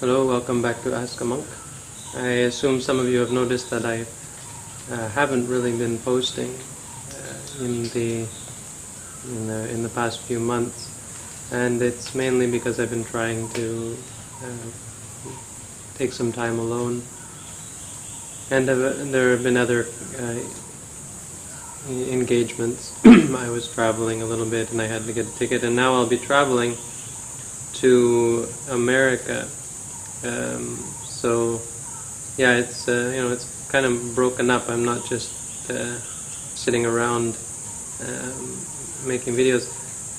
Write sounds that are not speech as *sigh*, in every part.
Hello, welcome back to Ask a Monk. I assume some of you have noticed that I uh, haven't really been posting uh, in the in the in the past few months, and it's mainly because I've been trying to uh, take some time alone, and there have been other uh, engagements. *clears throat* I was traveling a little bit, and I had to get a ticket, and now I'll be traveling to America um, so yeah, it's uh, you know it's kind of broken up. I'm not just uh, sitting around um, making videos.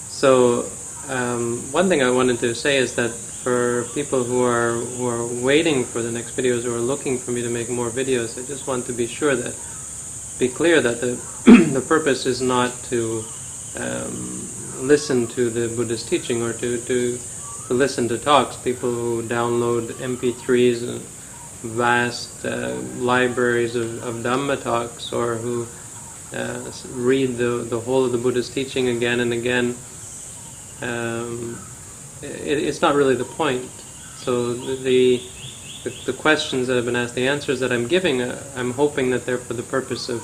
So um, one thing I wanted to say is that for people who are who are waiting for the next videos or looking for me to make more videos, I just want to be sure that be clear that the *clears throat* the purpose is not to um, listen to the Buddhist teaching or to to who listen to talks, people who download MP3s and vast uh, libraries of, of Dhamma talks, or who uh, read the, the whole of the Buddha's teaching again and again. Um, it, it's not really the point. So the, the, the questions that have been asked, the answers that I'm giving, uh, I'm hoping that they're for the purpose of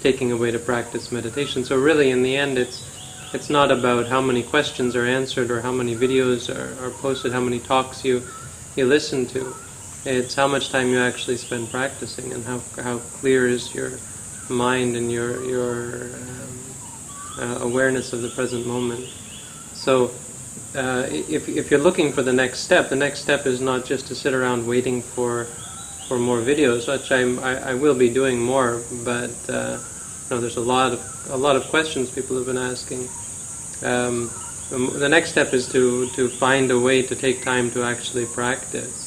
taking away to practice meditation. So really, in the end, it's it's not about how many questions are answered or how many videos are, are posted, how many talks you you listen to. It's how much time you actually spend practicing and how how clear is your mind and your your um, uh, awareness of the present moment. So. Uh, if, if you're looking for the next step, the next step is not just to sit around waiting for for more videos, which I'm, I, I will be doing more. But uh, you know, there's a lot of a lot of questions people have been asking. Um, the next step is to, to find a way to take time to actually practice.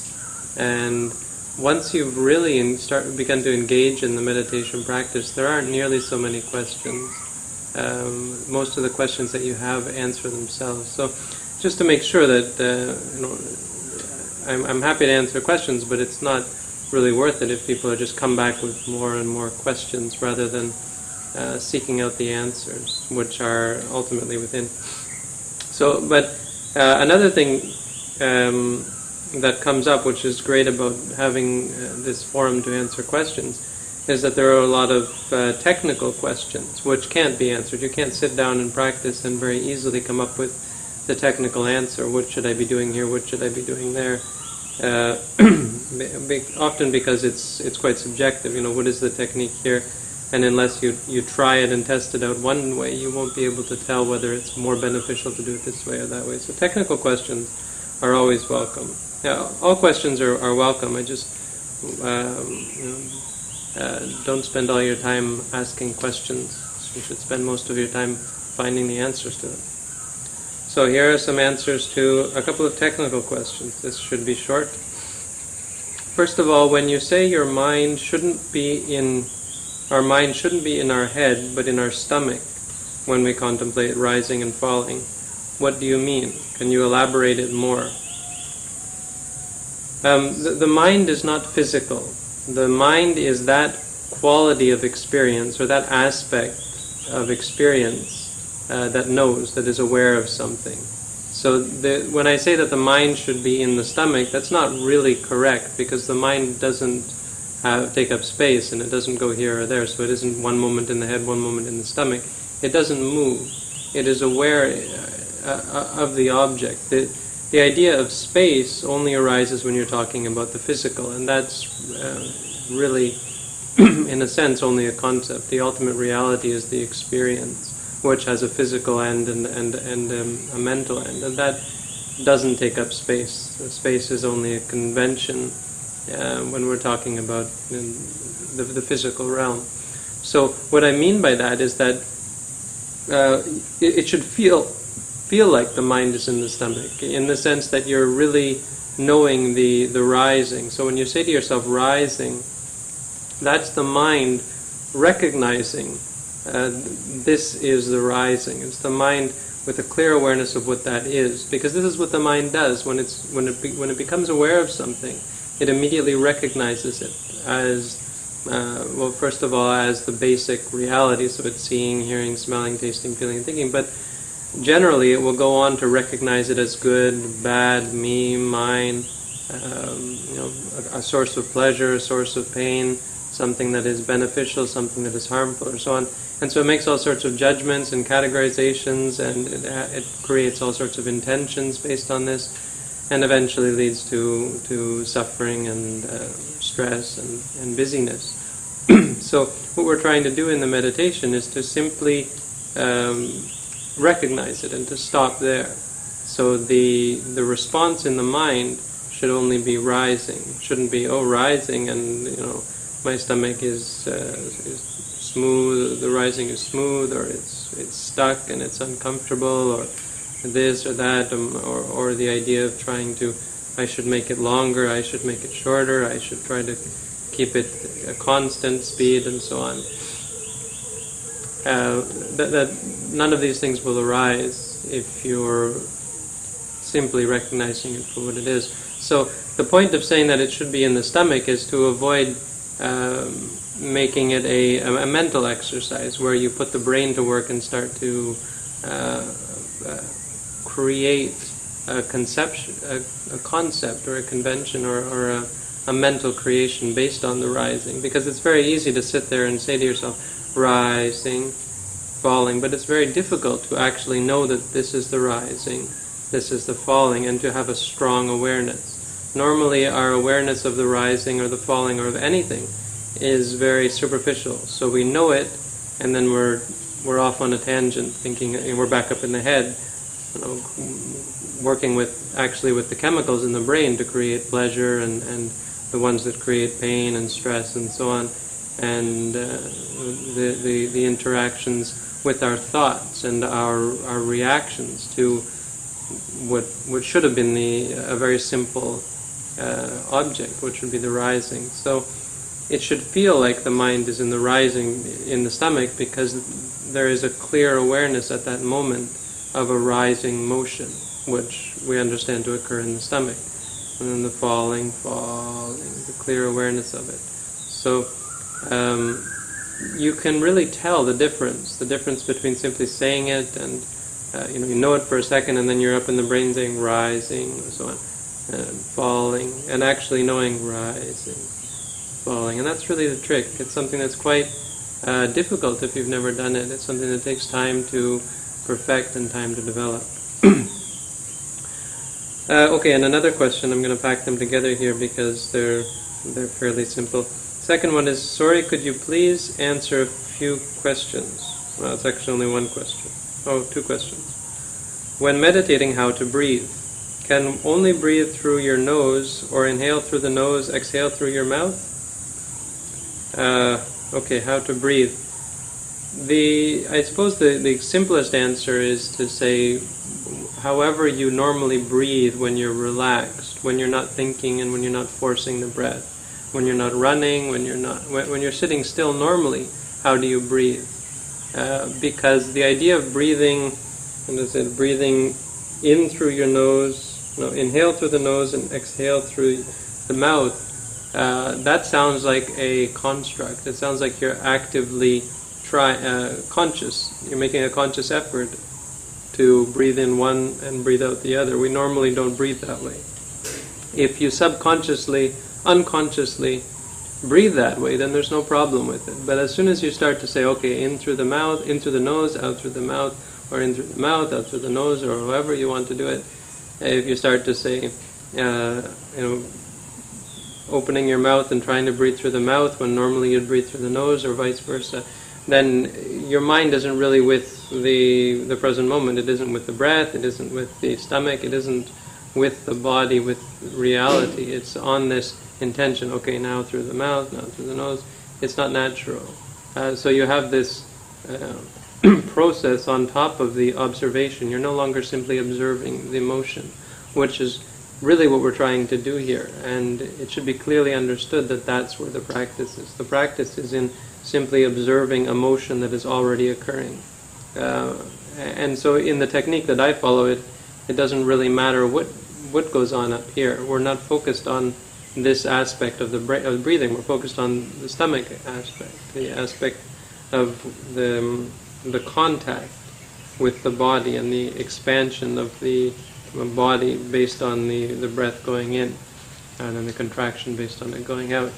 And once you've really start begun to engage in the meditation practice, there aren't nearly so many questions. Um, most of the questions that you have answer themselves. So, just to make sure that uh, you know, I'm, I'm happy to answer questions, but it's not really worth it if people just come back with more and more questions rather than uh, seeking out the answers, which are ultimately within. So, but uh, another thing um, that comes up, which is great about having uh, this forum to answer questions, is that there are a lot of uh, technical questions which can't be answered. You can't sit down and practice and very easily come up with the technical answer. What should I be doing here? What should I be doing there? Uh, *clears throat* often because it's it's quite subjective. You know, what is the technique here? And unless you, you try it and test it out one way, you won't be able to tell whether it's more beneficial to do it this way or that way. So technical questions are always welcome. Yeah, all questions are, are welcome. I just um, you know, uh, don't spend all your time asking questions. You should spend most of your time finding the answers to them. So here are some answers to a couple of technical questions. This should be short. First of all, when you say your mind shouldn't be in our mind shouldn't be in our head, but in our stomach when we contemplate rising and falling. What do you mean? Can you elaborate it more? Um, the, the mind is not physical. The mind is that quality of experience or that aspect of experience uh, that knows, that is aware of something. So the, when I say that the mind should be in the stomach, that's not really correct because the mind doesn't have, take up space and it doesn't go here or there. So it isn't one moment in the head, one moment in the stomach. It doesn't move. It is aware uh, uh, of the object. The, the idea of space only arises when you're talking about the physical, and that's uh, really, *clears throat* in a sense, only a concept. The ultimate reality is the experience, which has a physical end and, and, and um, a mental end, and that doesn't take up space. Space is only a convention uh, when we're talking about the, the, physical realm. So what I mean by that is that uh, it, it, should feel feel like the mind is in the stomach, in the sense that you're really knowing the the rising. So when you say to yourself rising, that's the mind recognizing uh, this is the rising. It's the mind with a clear awareness of what that is, because this is what the mind does when it's when it be, when it becomes aware of something it immediately recognizes it as, uh, well, first of all, as the basic reality, so it's seeing, hearing, smelling, tasting, feeling, and thinking, but generally it will go on to recognize it as good, bad, me, mine, um, you know, a, a, source of pleasure, a source of pain, something that is beneficial, something that is harmful, or so on. And so it makes all sorts of judgments and categorizations, and it, it creates all sorts of intentions based on this, and eventually leads to to suffering and uh, stress and, and busyness. *clears throat* so what we're trying to do in the meditation is to simply um, recognize it and to stop there. So the the response in the mind should only be rising. shouldn't be oh rising and you know my stomach is, uh, is smooth. The rising is smooth, or it's it's stuck and it's uncomfortable, or this or that, um, or or the idea of trying to I should make it longer. I should make it shorter. I should try to keep it a constant speed and so on. Uh, that, that none of these things will arise if you're simply recognizing it for what it is. So the point of saying that it should be in the stomach is to avoid um, making it a, a, mental exercise where you put the brain to work and start to uh, create a conception, a, a, concept or a convention or, or a, a mental creation based on the rising. Because it's very easy to sit there and say to yourself, rising, falling, but it's very difficult to actually know that this is the rising, this is the falling, and to have a strong awareness. Normally, our awareness of the rising or the falling or of anything is very superficial. So we know it, and then we're we're off on a tangent, thinking we're back up in the head, you know, working with actually with the chemicals in the brain to create pleasure and, and the ones that create pain and stress and so on, and uh, the, the the interactions with our thoughts and our our reactions to what what should have been the a very simple uh, object, which would be the rising. So it should feel like the mind is in the rising in the stomach because there is a clear awareness at that moment of a rising motion, which we understand to occur in the stomach. And then the falling, falling, the clear awareness of it. So um, you can really tell the difference, the difference between simply saying it and uh, you know you know it for a second and then you're up in the brain saying rising and so on, and falling, and actually knowing rising falling, and that's really the trick. It's something that's quite uh, difficult if you've never done it. It's something that takes time to perfect and time to develop. *clears throat* uh, okay, and another question. I'm going to pack them together here because they're they're fairly simple. Second one is, sorry, could you please answer a few questions? Well, it's actually only one question. Oh, two questions. When meditating, how to breathe? Can only breathe through your nose, or inhale through the nose, exhale through your mouth? Uh, okay, how to breathe. The I suppose the, the simplest answer is to say, however you normally breathe when you're relaxed, when you're not thinking and when you're not forcing the breath, when you're not running, when you're not when, when you're sitting still normally, how do you breathe? Uh, because the idea of breathing, and is it breathing in through your nose, no, inhale through the nose and exhale through the mouth uh, that sounds like a construct. It sounds like you're actively try uh, conscious. You're making a conscious effort to breathe in one and breathe out the other. We normally don't breathe that way. If you subconsciously, unconsciously breathe that way, then there's no problem with it. But as soon as you start to say, okay, in through the mouth, in through the nose, out through the mouth, or in through the mouth, out through the nose, or however you want to do it, if you start to say, uh, you know, opening your mouth and trying to breathe through the mouth when normally you'd breathe through the nose or vice versa, then your mind isn't really with the the present moment. It isn't with the breath. It isn't with the stomach. It isn't with the body, with reality. It's on this intention. Okay, now through the mouth, now through the nose. It's not natural. Uh, so you have this uh, *clears throat* process on top of the observation. You're no longer simply observing the emotion, which is really what we're trying to do here. And it should be clearly understood that that's where the practice is. The practice is in simply observing a motion that is already occurring. Uh, and so in the technique that I follow, it, it doesn't really matter what, what goes on up here. We're not focused on this aspect of the bre- of breathing. We're focused on the stomach aspect, the aspect of the, the contact with the body and the expansion of the body based on the, the breath going in. and then the contraction based on it going out.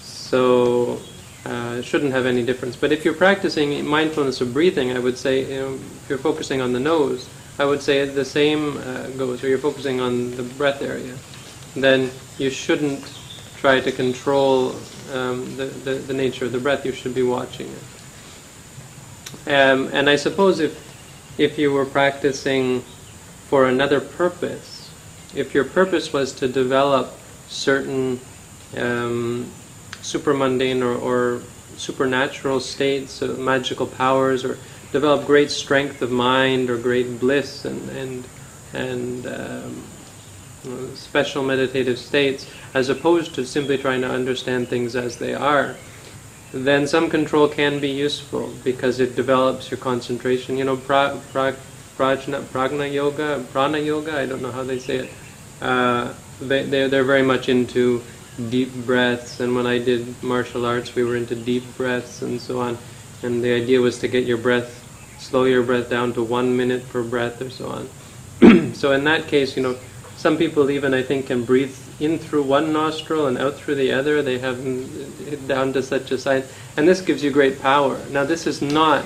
So uh, shouldn't have any difference. But if you're practicing mindfulness of breathing, I would say, you know, if you're focusing on the nose, I would say the same uh, goes, or you're focusing on the breath area, then you shouldn't try to control um, the, the, the, nature of the breath, you should be watching it. Um, and I suppose if, if you were practicing for another purpose, if your purpose was to develop certain um, supramundane or, or supernatural states, uh, magical powers, or develop great strength of mind or great bliss and and and um, special meditative states, as opposed to simply trying to understand things as they are, then some control can be useful because it develops your concentration. You know, pra, pra, prajna, pragna yoga, prana yoga. I don't know how they say it. Uh, they they're, they're very much into deep breaths, and when I did martial arts, we were into deep breaths and so on. And the idea was to get your breath, slow your breath down to one minute per breath or so on. *clears throat* so in that case, you know, some people even I think can breathe in through one nostril and out through the other. They have it down to such a size, and this gives you great power. Now this is not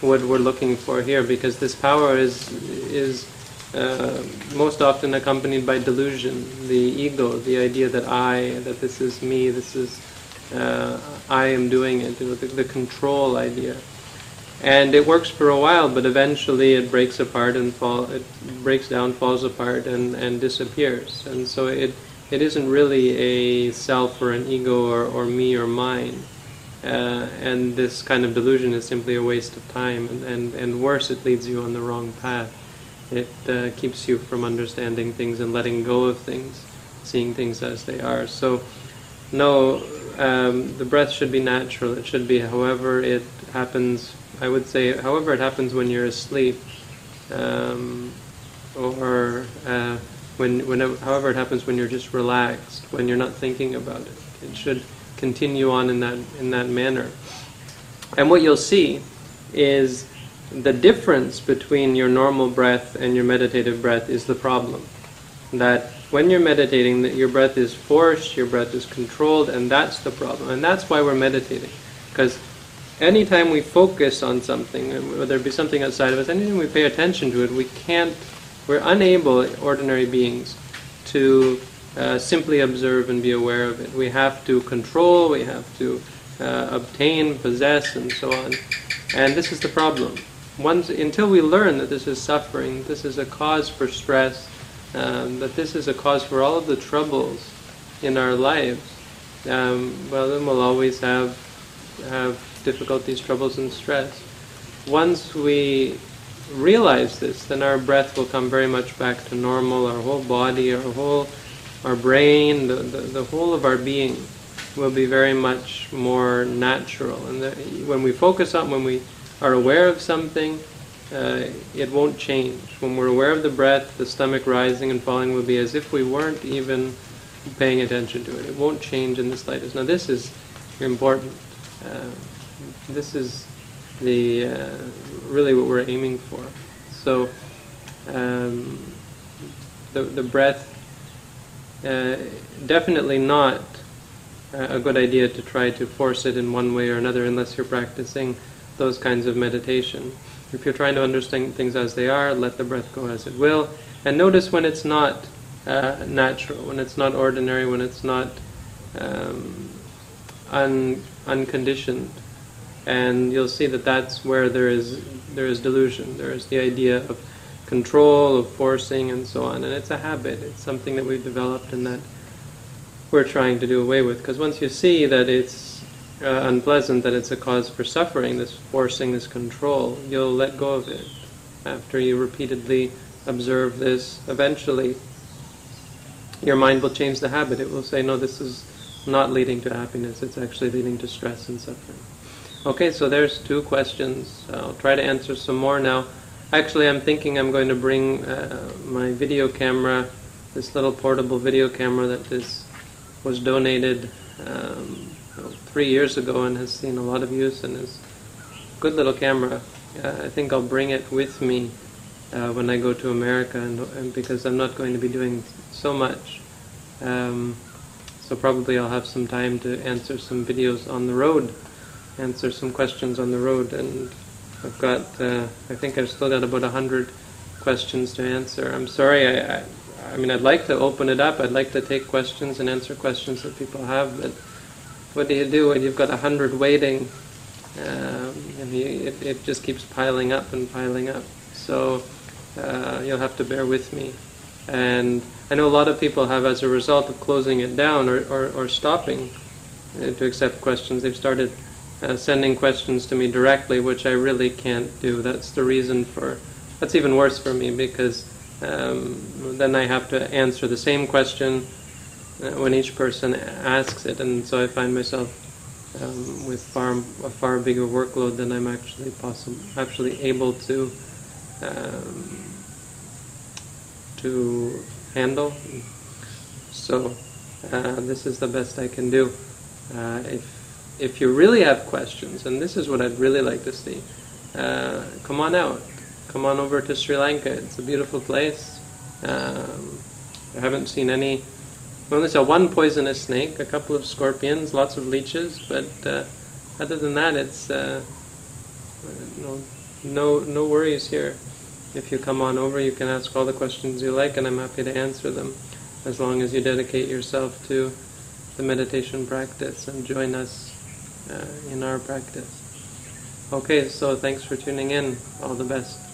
what we're looking for here because this power is is uh, most often accompanied by delusion, the ego, the idea that I, that this is me, this is, uh, I am doing it, the, the control idea. And it works for a while, but eventually it breaks apart and fall, it breaks down, falls apart, and, and disappears. And so it, it isn't really a self or an ego or, or me or mine. Uh, and this kind of delusion is simply a waste of time, and, and, and worse, it leads you on the wrong path. It uh, keeps you from understanding things and letting go of things, seeing things as they are. So, no, um, the breath should be natural. It should be however it happens. I would say, however it happens when you're asleep, um, or uh, when, when, however it happens when you're just relaxed, when you're not thinking about it. It should continue on in that in that manner. And what you'll see is the difference between your normal breath and your meditative breath is the problem. That when you're meditating, that your breath is forced, your breath is controlled, and that's the problem. And that's why we're meditating. Because anytime we focus on something, whether it be something outside of us, anytime we pay attention to it, we can't, we're unable, ordinary beings, to uh, simply observe and be aware of it. We have to control, we have to uh, obtain, possess, and so on. And this is the problem once until we learn that this is suffering, this is a cause for stress, um, that this is a cause for all of the troubles in our lives, um, well, then we'll always have have difficulties, troubles, and stress. Once we realize this, then our breath will come very much back to normal. Our whole body, our whole, our brain, the, the, the whole of our being will be very much more natural. And the, when we focus on, when we are aware of something, uh, it won't change. When we're aware of the breath, the stomach rising and falling will be as if we weren't even paying attention to it. It won't change in the slightest. Now, this is important. Uh, this is the uh, really what we're aiming for. So, um, the the breath uh, definitely not a good idea to try to force it in one way or another unless you're practicing those kinds of meditation. If you're trying to understand things as they are, let the breath go as it will. And notice when it's not uh, natural, when it's not ordinary, when it's not um, un- unconditioned. And you'll see that that's where there is there is delusion. There is the idea of control, of forcing, and so on. And it's a habit. It's something that we've developed and that we're trying to do away with. Because once you see that it's uh, unpleasant, that it's a cause for suffering, this forcing, this control, you'll let go of it. After you repeatedly observe this, eventually your mind will change the habit. It will say, no, this is not leading to happiness, it's actually leading to stress and suffering. Okay, so there's two questions. I'll try to answer some more now. Actually, I'm thinking I'm going to bring uh, my video camera, this little portable video camera that is was donated um, three years ago and has seen a lot of use and is a good little camera. Uh, I think I'll bring it with me uh, when I go to America and, and, because I'm not going to be doing so much Um, so probably I'll have some time to answer some videos on the road, answer some questions on the road, and I've got, uh, I think I've still got about a hundred questions to answer. I'm sorry, I, I, I mean, I'd like to open it up. I'd like to take questions and answer questions that people have, but what do you do when you've got a hundred waiting? Um, and you, it, it just keeps piling up and piling up. So uh, you'll have to bear with me. And I know a lot of people have, as a result of closing it down or, or, or stopping uh, to accept questions, they've started uh, sending questions to me directly, which I really can't do. That's the reason for. That's even worse for me because um, then I have to answer the same question when each person asks it, and so I find myself um, with far a far bigger workload than I'm actually possible actually able to um, to handle. So uh, this is the best I can do. Uh, if if you really have questions, and this is what I'd really like to see, uh, come on out. Come on over to Sri Lanka. It's a beautiful place. Um, I haven't seen any. I only saw one poisonous snake, a couple of scorpions, lots of leeches, but uh, other than that, it's uh, no, no no worries here. If you come on over, you can ask all the questions you like, and I'm happy to answer them, as long as you dedicate yourself to the meditation practice and join us uh, in our practice. Okay, so thanks for tuning in. All the best.